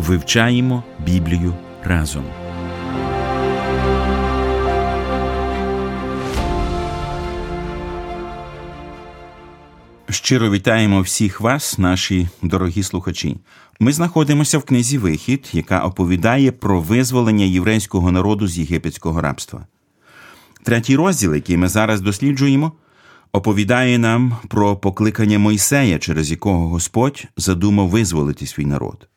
Вивчаємо Біблію разом. Щиро вітаємо всіх вас, наші дорогі слухачі. Ми знаходимося в книзі Вихід, яка оповідає про визволення єврейського народу з єгипетського рабства. Третій розділ, який ми зараз досліджуємо, оповідає нам про покликання Мойсея, через якого Господь задумав визволити свій народ.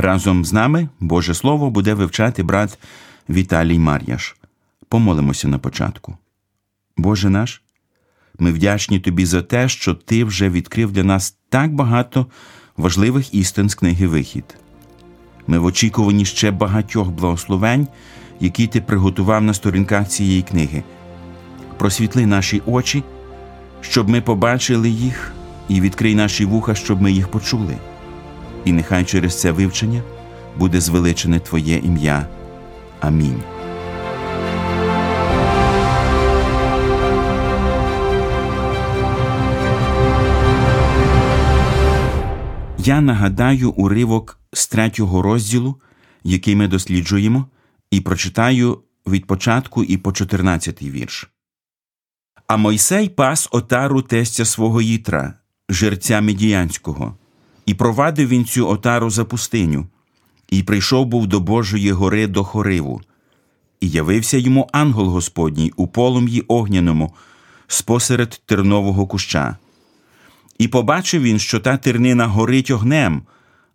Разом з нами Боже Слово буде вивчати брат Віталій Мар'яш. Помолимося на початку. Боже наш, ми вдячні Тобі за те, що Ти вже відкрив для нас так багато важливих істин з книги Вихід. Ми в очікуванні ще багатьох благословень, які ти приготував на сторінках цієї книги. Просвітли наші очі, щоб ми побачили їх, і відкрий наші вуха, щоб ми їх почули. І нехай через це вивчення буде звеличене Твоє ім'я. Амінь. Я нагадаю уривок з третього розділу, який ми досліджуємо, і прочитаю від початку і по 14 вірш. А Мойсей пас отару тестя свого їтра, жерця Медіянського, і провадив він цю отару за пустиню, і прийшов був до Божої гори до Хориву, і явився йому ангел Господній у полум'ї огняному, спосеред тернового куща. І побачив він, що та тернина горить огнем,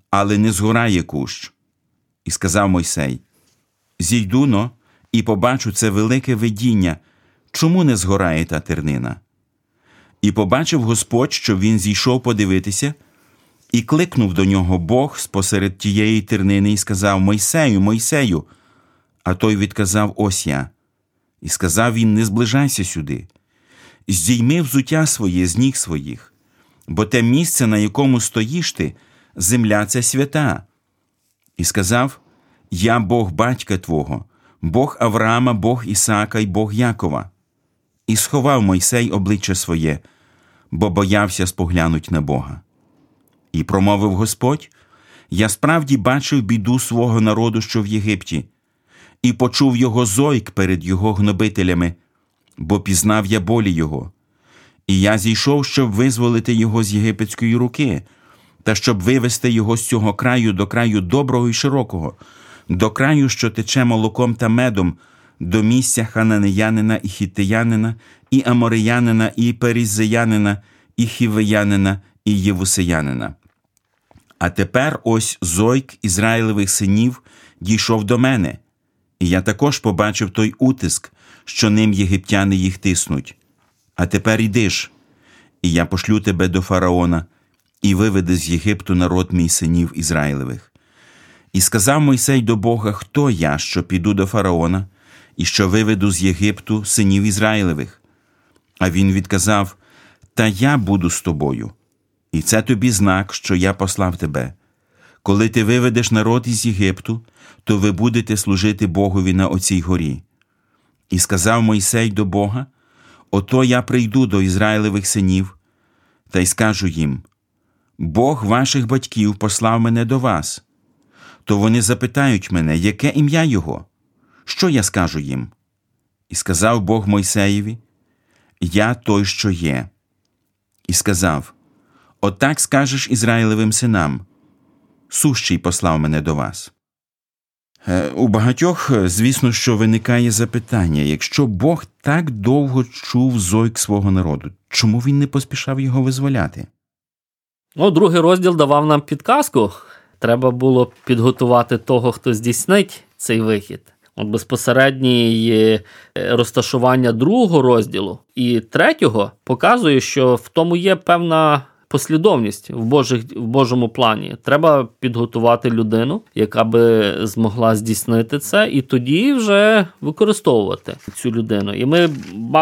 але не згорає кущ. І сказав Мойсей: Зійду но, і побачу це велике видіння, чому не згорає та тернина. І побачив Господь, що він зійшов подивитися, і кликнув до нього Бог спосеред тієї тернини, і сказав Мойсею, Мойсею. А той відказав Ось я. І сказав він: Не зближайся сюди, здійми взуття своє з ніг своїх бо те місце, на якому стоїш ти, земля це свята. І сказав: Я Бог батька Твого, Бог Авраама, Бог Ісаака і Бог Якова. І сховав Мойсей обличчя своє, бо боявся споглянуть на Бога. І промовив Господь: Я справді бачив біду свого народу, що в Єгипті, і почув його зойк перед його гнобителями, бо пізнав я болі його. І я зійшов, щоб визволити його з єгипетської руки, та щоб вивести його з цього краю до краю доброго і широкого, до краю, що тече молоком та медом, до місця хананеянина і хіттеянина, і амореянина, і перізеянина, і хівеянина, і євусеянина. А тепер ось зойк Ізраїлевих синів дійшов до мене, і я також побачив той утиск, що ним єгиптяни їх тиснуть. А тепер йдиш, і я пошлю тебе до фараона, і виведи з Єгипту народ мій синів Ізраїлевих. І сказав Мойсей до Бога, хто я, що піду до фараона, і що виведу з Єгипту синів Ізраїлевих. А він відказав: Та я буду з тобою, і це тобі знак, що я послав тебе. Коли ти виведеш народ із Єгипту, то ви будете служити Богові на оцій горі. І сказав Мойсей до Бога. Ото я прийду до Ізраїлевих синів та й скажу їм: Бог ваших батьків послав мене до вас. То вони запитають мене, яке ім'я Його? Що я скажу їм? І сказав Бог Мойсеєві: Я той, що є. І сказав: Отак скажеш Ізраїлевим синам. Сущий послав мене до вас. Е, у багатьох, е, звісно, що виникає запитання: якщо Бог так довго чув зойк свого народу, чому він не поспішав його визволяти? Ну, другий розділ давав нам підказку. Треба було підготувати того, хто здійснить цей вихід. От безпосереднє розташування другого розділу і третього показує, що в тому є певна послідовність в Божих, в Божому плані. Треба підготувати людину, яка би змогла здійснити це, і тоді вже використовувати цю людину. І ми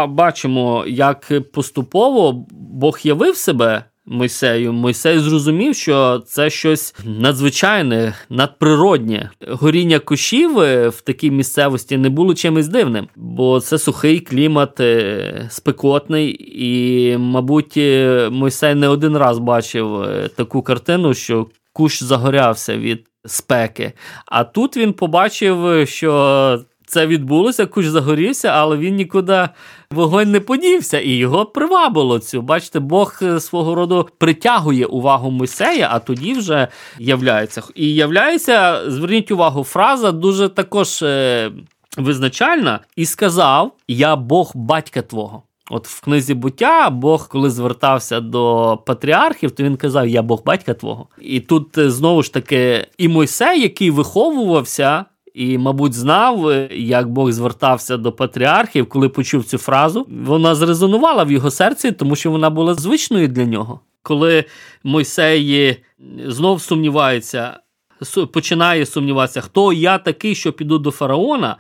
бачимо, як поступово Бог явив себе. Мойсею. Мойсей зрозумів, що це щось надзвичайне, надприроднє. Горіння кущів е, в такій місцевості не було чимось дивним, бо це сухий клімат, е, спекотний, і, мабуть, е, Мойсей не один раз бачив таку картину, що кущ загорявся від спеки. А тут він побачив, що це відбулося, куш загорівся, але він нікуди вогонь не подівся, і його привабило цю. Бачите, Бог е, свого роду притягує увагу Мойсея, а тоді вже являється. І являється, зверніть увагу, фраза дуже також е, визначальна, і сказав: Я Бог батька твого. От в книзі буття Бог, коли звертався до патріархів, то він казав: Я Бог батька твого. І тут е, знову ж таки і Мойсей, який виховувався і, мабуть, знав, е, як Бог звертався до патріархів, коли почув цю фразу. Вона зрезонувала в його серці, тому що вона була звичною для нього. Коли Мойсей е, знов сумнівається, починає сумніватися, хто я такий, що піду до фараона.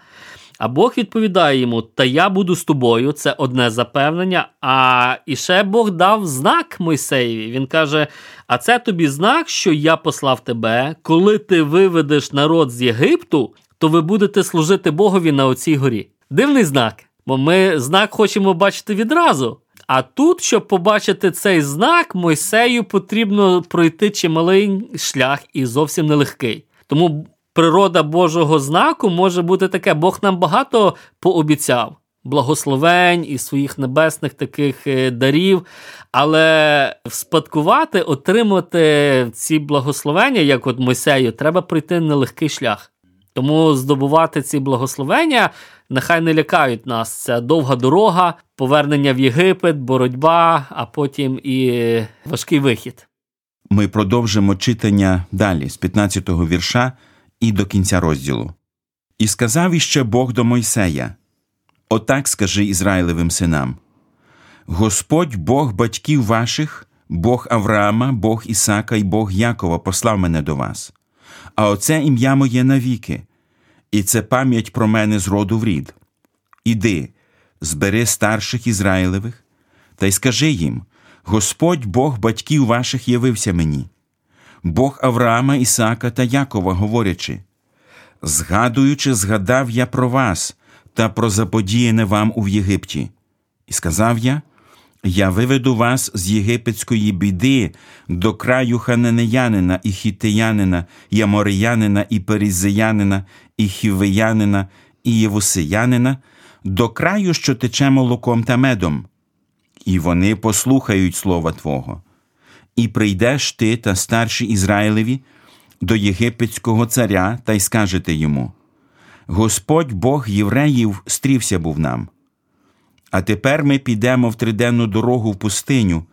А Бог відповідає йому: Та я буду з тобою, це одне запевнення. А і ще Бог дав знак Мойсеєві. Він каже: А це тобі знак, що я послав тебе, коли ти виведеш народ з Єгипту, то ви будете служити Богові на оцій горі. Дивний знак, бо ми знак хочемо бачити відразу. А тут, щоб побачити цей знак, Мойсею потрібно пройти чималий шлях і зовсім нелегкий. Тому природа Божого знаку може бути таке. Бог нам багато пообіцяв. Благословень і своїх небесних таких е, дарів, але вспадкувати, отримати ці благословення, як от Мойсею, треба пройти нелегкий шлях. Тому здобувати ці благословення нехай не лякають нас. Це довга дорога, повернення в Єгипет, боротьба, а потім і важкий вихід. Ми продовжимо читання далі з 15-го вірша і до кінця розділу. І сказав іще Бог до Мойсея Отак скажи Ізраїлевим синам Господь Бог батьків ваших, Бог Авраама, Бог Ісака і Бог Якова послав мене до вас, а оце ім'я моє навіки, і це пам'ять про мене з роду в рід. Іди, збери старших Ізраїлевих, та й скажи їм Господь Бог батьків ваших явився мені. Бог Авраама, Ісака та Якова, говорячи, згадуючи, згадав я про вас та про заподіяне вам у Єгипті. І сказав я: Я виведу вас з єгипетської біди до краю хананеянина і хітеянина, і амореянина, і перізеянина, і хівеянина, і євусеянина, до краю, що тече молоком та медом. І вони послухають слова Твого і прийдеш ти та старші Ізраїлеві до єгипетського царя та й скажете йому: Господь Бог євреїв стрівся був нам. А тепер ми підемо в триденну дорогу в пустиню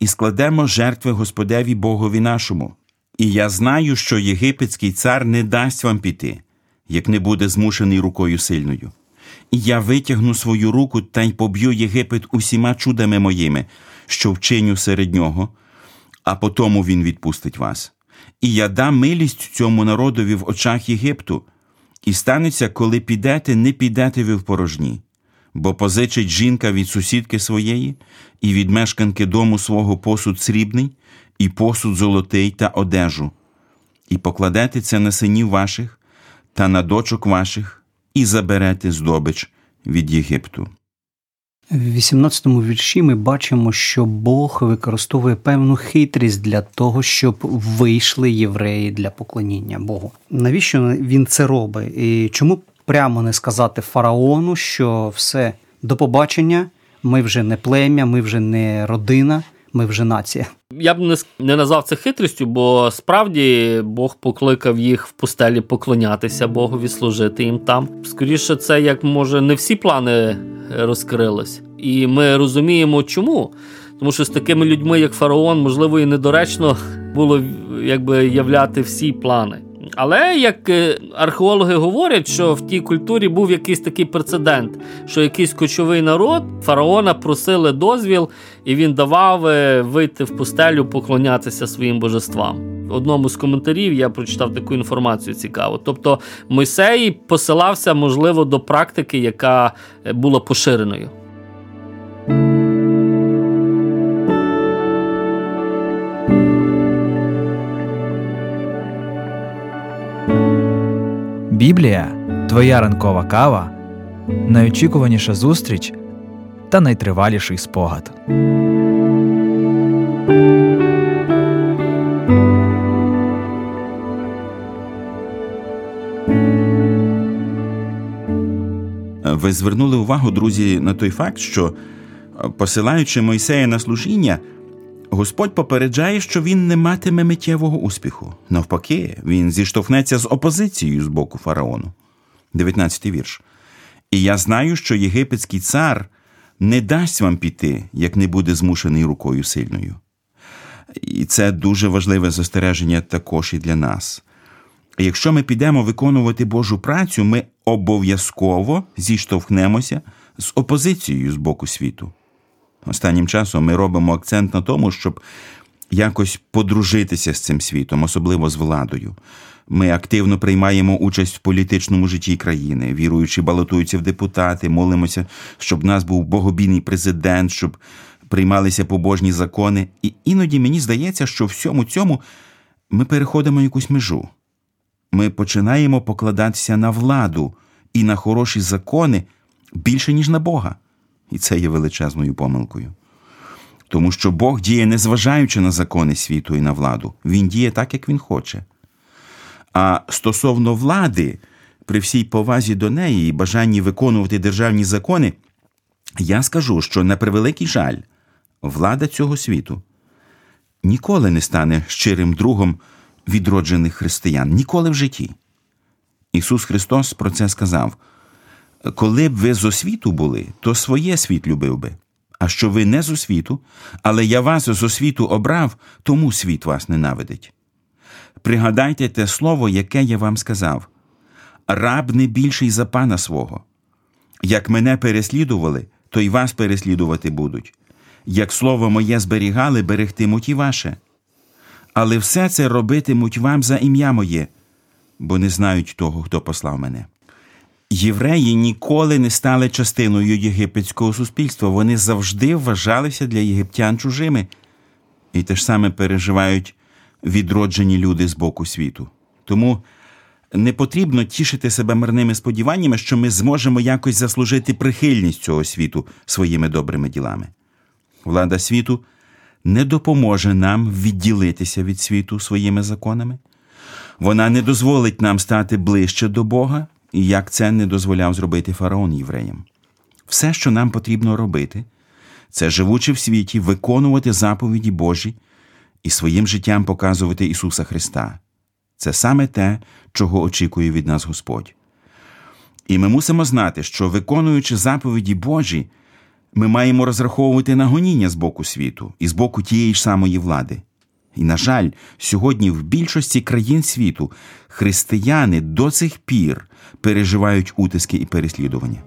і складемо жертви Господеві Богові нашому. І я знаю, що єгипетський цар не дасть вам піти, як не буде змушений рукою сильною. І я витягну свою руку та й поб'ю Єгипет усіма чудами моїми, що вчиню серед нього, а потому він відпустить вас. І я дам милість цьому народові в очах Єгипту, і станеться, коли підете, не підете ви в порожні, бо позичить жінка від сусідки своєї, і від мешканки дому свого посуд срібний, і посуд золотий та одежу, і покладете це на синів ваших та на дочок ваших, і заберете здобич від Єгипту. В 18-му вірші ми бачимо, що Бог використовує певну хитрість для того, щоб вийшли євреї для поклоніння Богу. Навіщо він це робить? І чому прямо не сказати фараону, що все до побачення, ми вже не плем'я, ми вже не родина, ми вже нація? Я б не не назвав це хитрістю, бо справді Бог покликав їх в пустелі поклонятися Богові, служити їм там. Скоріше, це як може не всі плани розкрились. І ми розуміємо, чому. Тому що з такими людьми, як фараон, можливо, і недоречно було якби являти всі плани. Але як е, археологи говорять, що в тій культурі був якийсь такий прецедент, що якийсь кочовий народ фараона просили дозвіл, і він давав е, вийти в пустелю, поклонятися своїм божествам. В одному з коментарів я прочитав таку інформацію цікаву. Тобто Мойсей посилався, можливо, до практики, яка е, була поширеною. Біблія твоя ранкова кава, найочікуваніша зустріч та найтриваліший спогад. Ви звернули увагу, друзі, на той факт, що посилаючи Мойсея на служіння, Господь попереджає, що він не матиме миттєвого успіху. Навпаки, він зіштовхнеться з опозицією з боку фараону. 19 вірш. І я знаю, що єгипетський цар не дасть вам піти, як не буде змушений рукою сильною. І це дуже важливе застереження також і для нас. Якщо ми підемо виконувати Божу працю, ми обов'язково зіштовхнемося з опозицією з боку світу. Останнім часом ми робимо акцент на тому, щоб якось подружитися з цим світом, особливо з владою. Ми активно приймаємо участь в політичному житті країни, віруючи, балотуються в депутати, молимося, щоб в нас був богобійний президент, щоб приймалися побожні закони. І іноді мені здається, що всьому цьому ми переходимо якусь межу. Ми починаємо покладатися на владу і на хороші закони більше, ніж на Бога. І це є величезною помилкою. Тому що Бог діє, незважаючи на закони світу і на владу. Він діє так, як він хоче. А стосовно влади, при всій повазі до неї і бажанні виконувати державні закони, я скажу, що на превеликий жаль, влада цього світу ніколи не стане щирим другом відроджених християн, ніколи в житті. Ісус Христос про це сказав. Коли б ви з освіту були, то своє світ любив би. А що ви не з освіту, але я вас з освіту обрав, тому світ вас ненавидить. Пригадайте те слово, яке я вам сказав раб не більший за пана свого. Як мене переслідували, то й вас переслідувати будуть. Як слово моє зберігали, берегтимуть і ваше. Але все це робитимуть вам за ім'я моє, бо не знають того, хто послав мене. Євреї ніколи не стали частиною єгипетського суспільства. Вони завжди вважалися для єгиптян чужими і те ж саме переживають відроджені люди з боку світу. Тому не потрібно тішити себе мирними сподіваннями, що ми зможемо якось заслужити прихильність цього світу своїми добрими ділами. Влада світу не допоможе нам відділитися від світу своїми законами. Вона не дозволить нам стати ближче до Бога, і як це не дозволяв зробити фараон євреям. Все, що нам потрібно робити, це живучи в світі, виконувати заповіді Божі і своїм життям показувати Ісуса Христа. Це саме те, чого очікує від нас Господь. І ми мусимо знати, що виконуючи заповіді Божі, ми маємо розраховувати на гоніння з боку світу і з боку тієї ж самої влади. І, на жаль, сьогодні в більшості країн світу християни до цих пір переживають утиски і переслідування.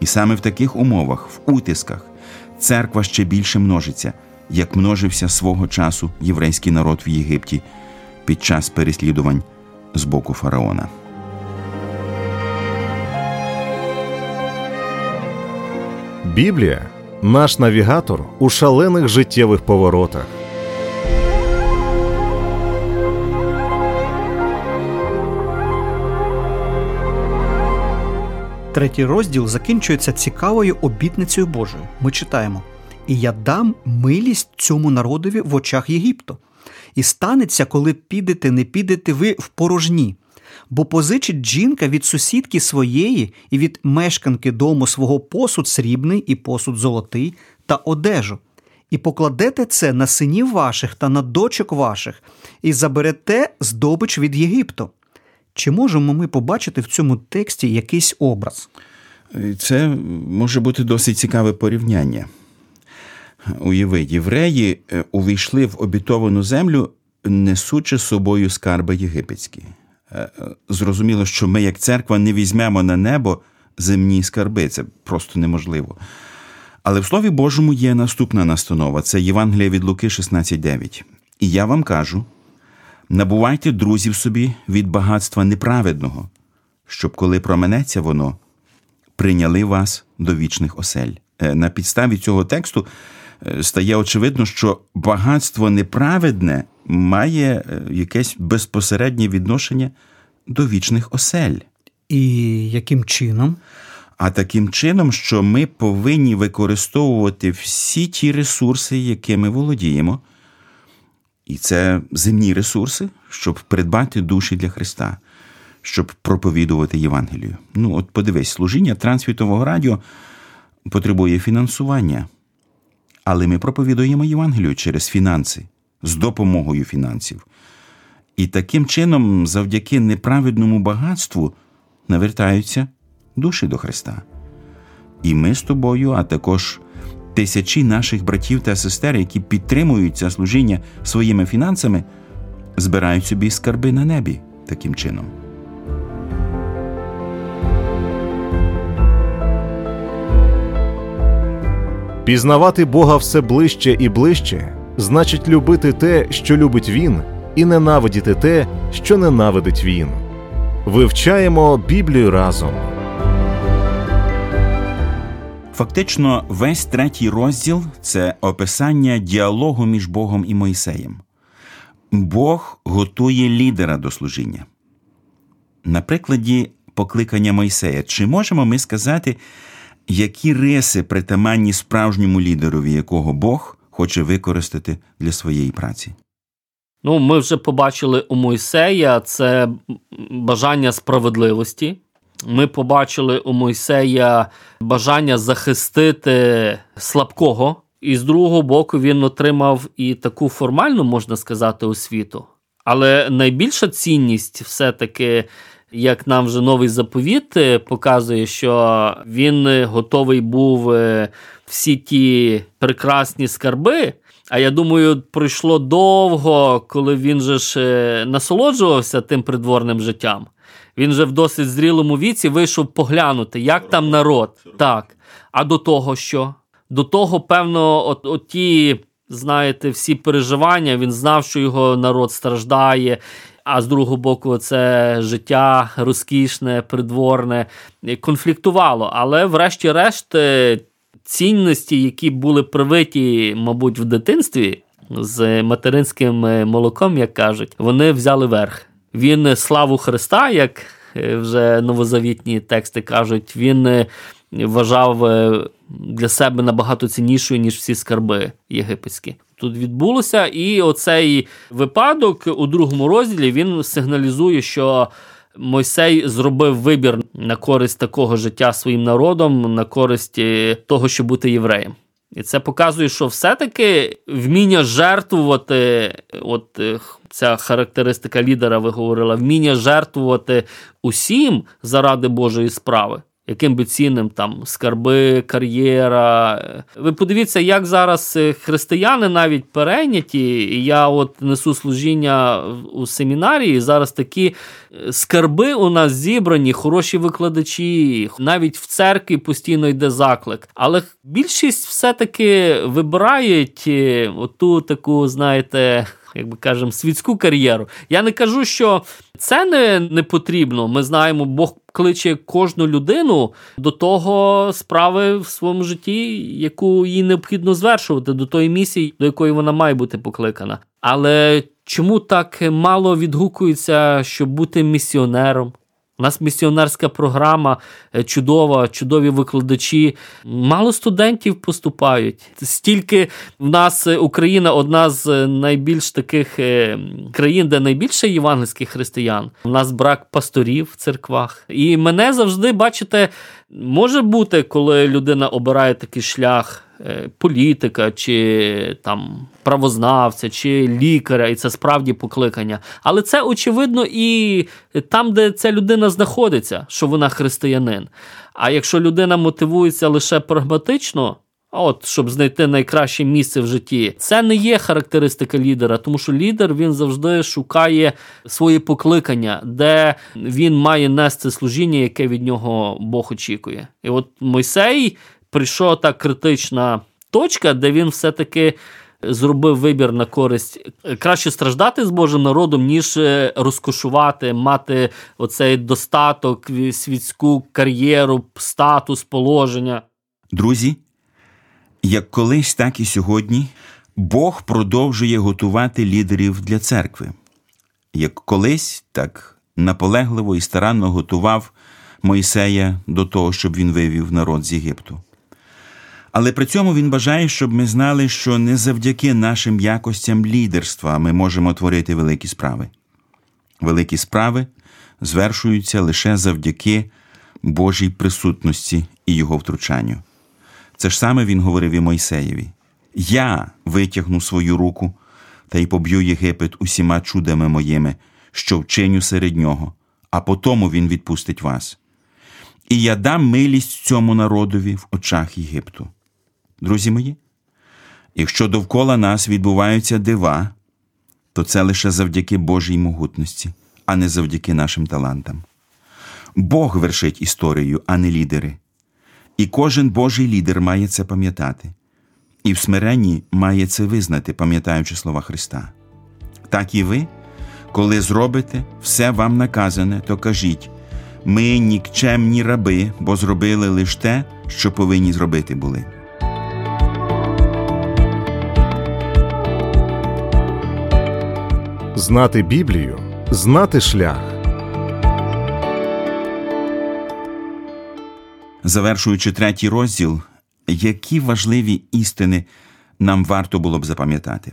І саме в таких умовах, в утисках, церква ще більше множиться, як множився свого часу єврейський народ в Єгипті під час переслідувань з боку фараона. Біблія наш навігатор у шалених життєвих поворотах. Третій розділ закінчується цікавою обітницею Божою. Ми читаємо: І я дам милість цьому народові в очах Єгипту. І станеться, коли підете, не підете ви в порожні. Бо позичить жінка від сусідки своєї і від мешканки дому свого посуд срібний і посуд золотий та одежу, і покладете це на синів ваших та на дочок ваших, і заберете здобич від Єгипту. Чи можемо ми побачити в цьому тексті якийсь образ? Це може бути досить цікаве порівняння. Уявіть, євреї е, увійшли в обітовану землю, несучи з собою скарби єгипетські. е, зрозуміло, що ми, як церква, не візьмемо на небо земні скарби. Це просто неможливо. Але в Слові Божому є наступна настанова це Євангелія від Луки 16.9. І я вам кажу: набувайте друзів собі від багатства неправедного, щоб коли променеться воно, прийняли вас до вічних осель. Е, На підставі цього тексту е, стає очевидно, що багатство неправедне має е, якесь безпосереднє відношення до вічних осель. І яким чином? А таким чином, що ми повинні використовувати всі ті ресурси, якими володіємо, і це земні ресурси, щоб придбати душі для Христа, щоб проповідувати Євангелію. Ну, от подивись, служіння трансвітового радіо потребує фінансування, але ми проповідуємо Євангелію через фінанси, з допомогою фінансів. І таким чином, завдяки неправедному багатству, навертаються душі до Христа. І ми з тобою, а також тисячі наших братів та сестер, які підтримують це служіння своїми фінансами, збирають собі скарби на небі таким чином. Пізнавати Бога все ближче і ближче значить любити те, що любить Він, і ненавидіти те, що ненавидить Він. Вивчаємо Біблію разом. Фактично, весь третій розділ це описання діалогу між Богом і Мойсеєм. Бог готує лідера до служіння. На прикладі покликання Мойсея, чи можемо ми сказати, які риси притаманні справжньому лідерові, якого Бог хоче використати для своєї праці? Ну, ми вже побачили у Мойсея це бажання справедливості. Ми побачили у Мойсея бажання захистити слабкого, і з другого боку він отримав і таку формальну, можна сказати, освіту. Але найбільша цінність все-таки, як нам вже новий заповіт е, показує, що він готовий був е, всі ті прекрасні скарби. А я думаю, пройшло довго, коли він же ж е, насолоджувався тим придворним життям. Він же в досить зрілому віці вийшов поглянути, як там народ. Так. А до того що? До того, певно, от, от ті, знаєте, всі переживання, він знав, що його народ страждає. А з другого боку, це життя розкішне, придворне, конфліктувало. Але, врешті-решт, е, цінності, які були привиті, мабуть, в дитинстві з материнським е, молоком, як кажуть, вони взяли верх. Він славу Христа, як е, вже новозавітні тексти кажуть, він е, вважав для себе набагато ціннішою, ніж всі скарби єгипетські. Тут відбулося, і оцей випадок у другому розділі він сигналізує, що Мойсей зробив вибір на користь такого життя своїм народом, на користь того, щоб бути євреєм. І це показує, що все-таки вміння жертвувати, от ця характеристика лідера, ви говорила, вміння жертвувати усім заради Божої справи. Яким би цінним там скарби, кар'єра. Ви подивіться, як зараз християни навіть перейняті. І я от несу служіння у семінарії. Зараз такі скарби у нас зібрані, хороші викладачі. Навіть в церкві постійно йде заклик. Але більшість все-таки вибирають оту таку, знаєте як би кажемо, світську кар'єру. Я не кажу, що це не, не потрібно. Ми знаємо, Бог кличе кожну людину до того справи в своєму житті, яку їй необхідно звершувати, до тої місії, до якої вона має бути покликана. Але чому так мало відгукується, щоб бути місіонером? У нас місіонерська програма е, чудова, чудові викладачі. Мало студентів поступають. Стільки в нас е, Україна одна з найбільш таких е, країн, де найбільше євангельських християн. У нас брак пасторів в церквах. І мене завжди бачите, може бути, коли людина обирає такий шлях. Політика, чи там правознавця, чи лікаря, і це справді покликання. Але це очевидно і там, де ця людина знаходиться, що вона християнин. А якщо людина мотивується лише прагматично, от щоб знайти найкраще місце в житті, це не є характеристика лідера, тому що лідер він завжди шукає своє покликання, де він має нести служіння, яке від нього Бог очікує. І от Мойсей прийшов та критична точка, де він все-таки зробив вибір на користь краще страждати з Божим народом, ніж е, розкошувати, мати оцей достаток, світську кар'єру, статус, положення. Друзі, як колись, так і сьогодні Бог продовжує готувати лідерів для церкви. Як колись, так наполегливо і старанно готував Мойсея до того, щоб він вивів народ з Єгипту. Але при цьому він бажає, щоб ми знали, що не завдяки нашим якостям лідерства ми можемо творити великі справи. Великі справи звершуються лише завдяки Божій присутності і його втручанню. Це ж саме він говорив і Мойсеєві: Я витягну свою руку та й поб'ю Єгипет усіма чудами моїми, що вчиню серед нього, а потому він відпустить вас. І я дам милість цьому народові в очах Єгипту. Друзі мої, якщо довкола нас відбуваються дива, то це лише завдяки Божій могутності, а не завдяки нашим талантам. Бог вершить історію, а не лідери. І кожен Божий лідер має це пам'ятати, і в смиренні має це визнати, пам'ятаючи слова Христа. Так і ви, коли зробите все вам наказане, то кажіть ми нікчемні раби, бо зробили лише те, що повинні зробити були. Знати Біблію, знати шлях. Завершуючи третій розділ, які важливі істини нам варто було б запам'ятати.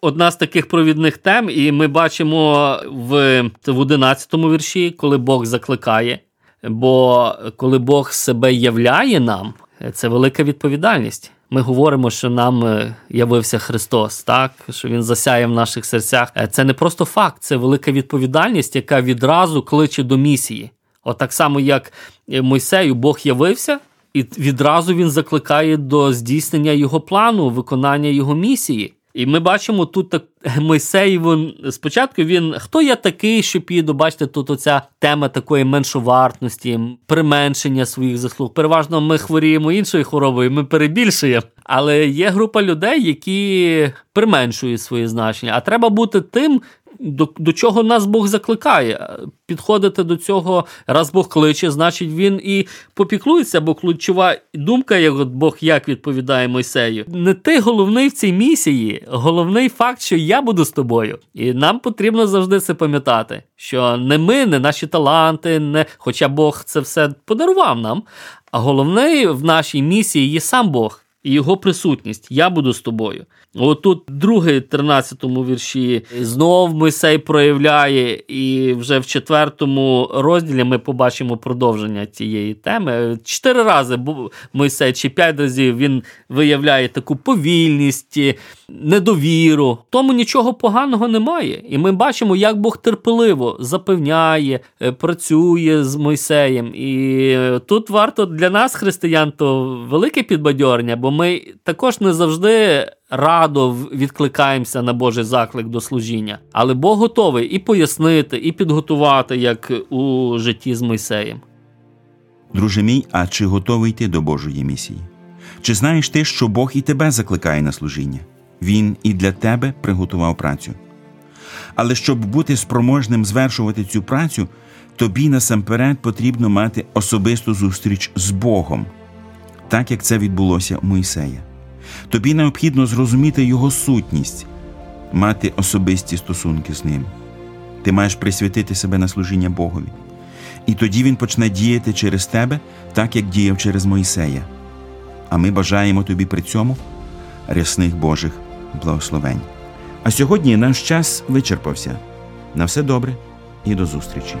Одна з таких провідних тем, і ми бачимо в в 11 вірші, коли Бог закликає. Бо коли Бог себе являє нам, це велика відповідальність. Ми говоримо, що нам е, явився Христос, так що Він засяє в наших серцях. Е, це не просто факт, це велика відповідальність, яка відразу кличе до місії. От так само, як Мойсею Бог явився, і відразу він закликає до здійснення його плану, виконання його місії. І ми бачимо тут так Мойсей, він, спочатку він хто я такий, що піду, бачите, тут оця тема такої меншовартності, применшення своїх заслуг. Переважно ми хворіємо іншою хворобою, ми перебільшуємо. Але є група людей, які применшують свої значення. А треба бути тим, до до чого нас Бог закликає. Підходити до цього, раз Бог кличе, значить він і попіклується, бо ключова думка, як Бог як відповідає Мойсею. Не ти головний в цій місії, головний факт, що я буду з тобою. І нам потрібно завжди це пам'ятати, що не ми, не наші таланти, не хоча Бог це все подарував нам. А головний в нашій місії є сам Бог і його присутність. Я буду з тобою. Отут, другий, 13 вірші, знов Мойсей проявляє, і вже в четвертому розділі ми побачимо продовження цієї теми. Чотири рази Мойсей чи п'ять разів він виявляє таку повільність, недовіру. Тому нічого поганого немає. І ми бачимо, як Бог терпеливо запевняє, е, працює з Мойсеєм. І тут варто для нас, християн, то велике підбадьорення, бо ми також не завжди радо відкликаємося на Божий заклик до служіння. Але Бог готовий і пояснити, і підготувати, як у житті з Мойсеєм. Друже мій, а чи готовий ти до Божої місії? Чи знаєш ти, що Бог і тебе закликає на служіння? Він і для тебе приготував працю. Але щоб бути спроможним звершувати цю працю, тобі насамперед потрібно мати особисту зустріч з Богом, так як це відбулося у Мойсея. Тобі необхідно зрозуміти його сутність, мати особисті стосунки з ним. Ти маєш присвятити себе на служіння Богові. І тоді він почне діяти через тебе, так як діяв через Мойсея. А ми бажаємо тобі при цьому рясних Божих благословень. А сьогодні наш час вичерпався. На все добре і до зустрічі!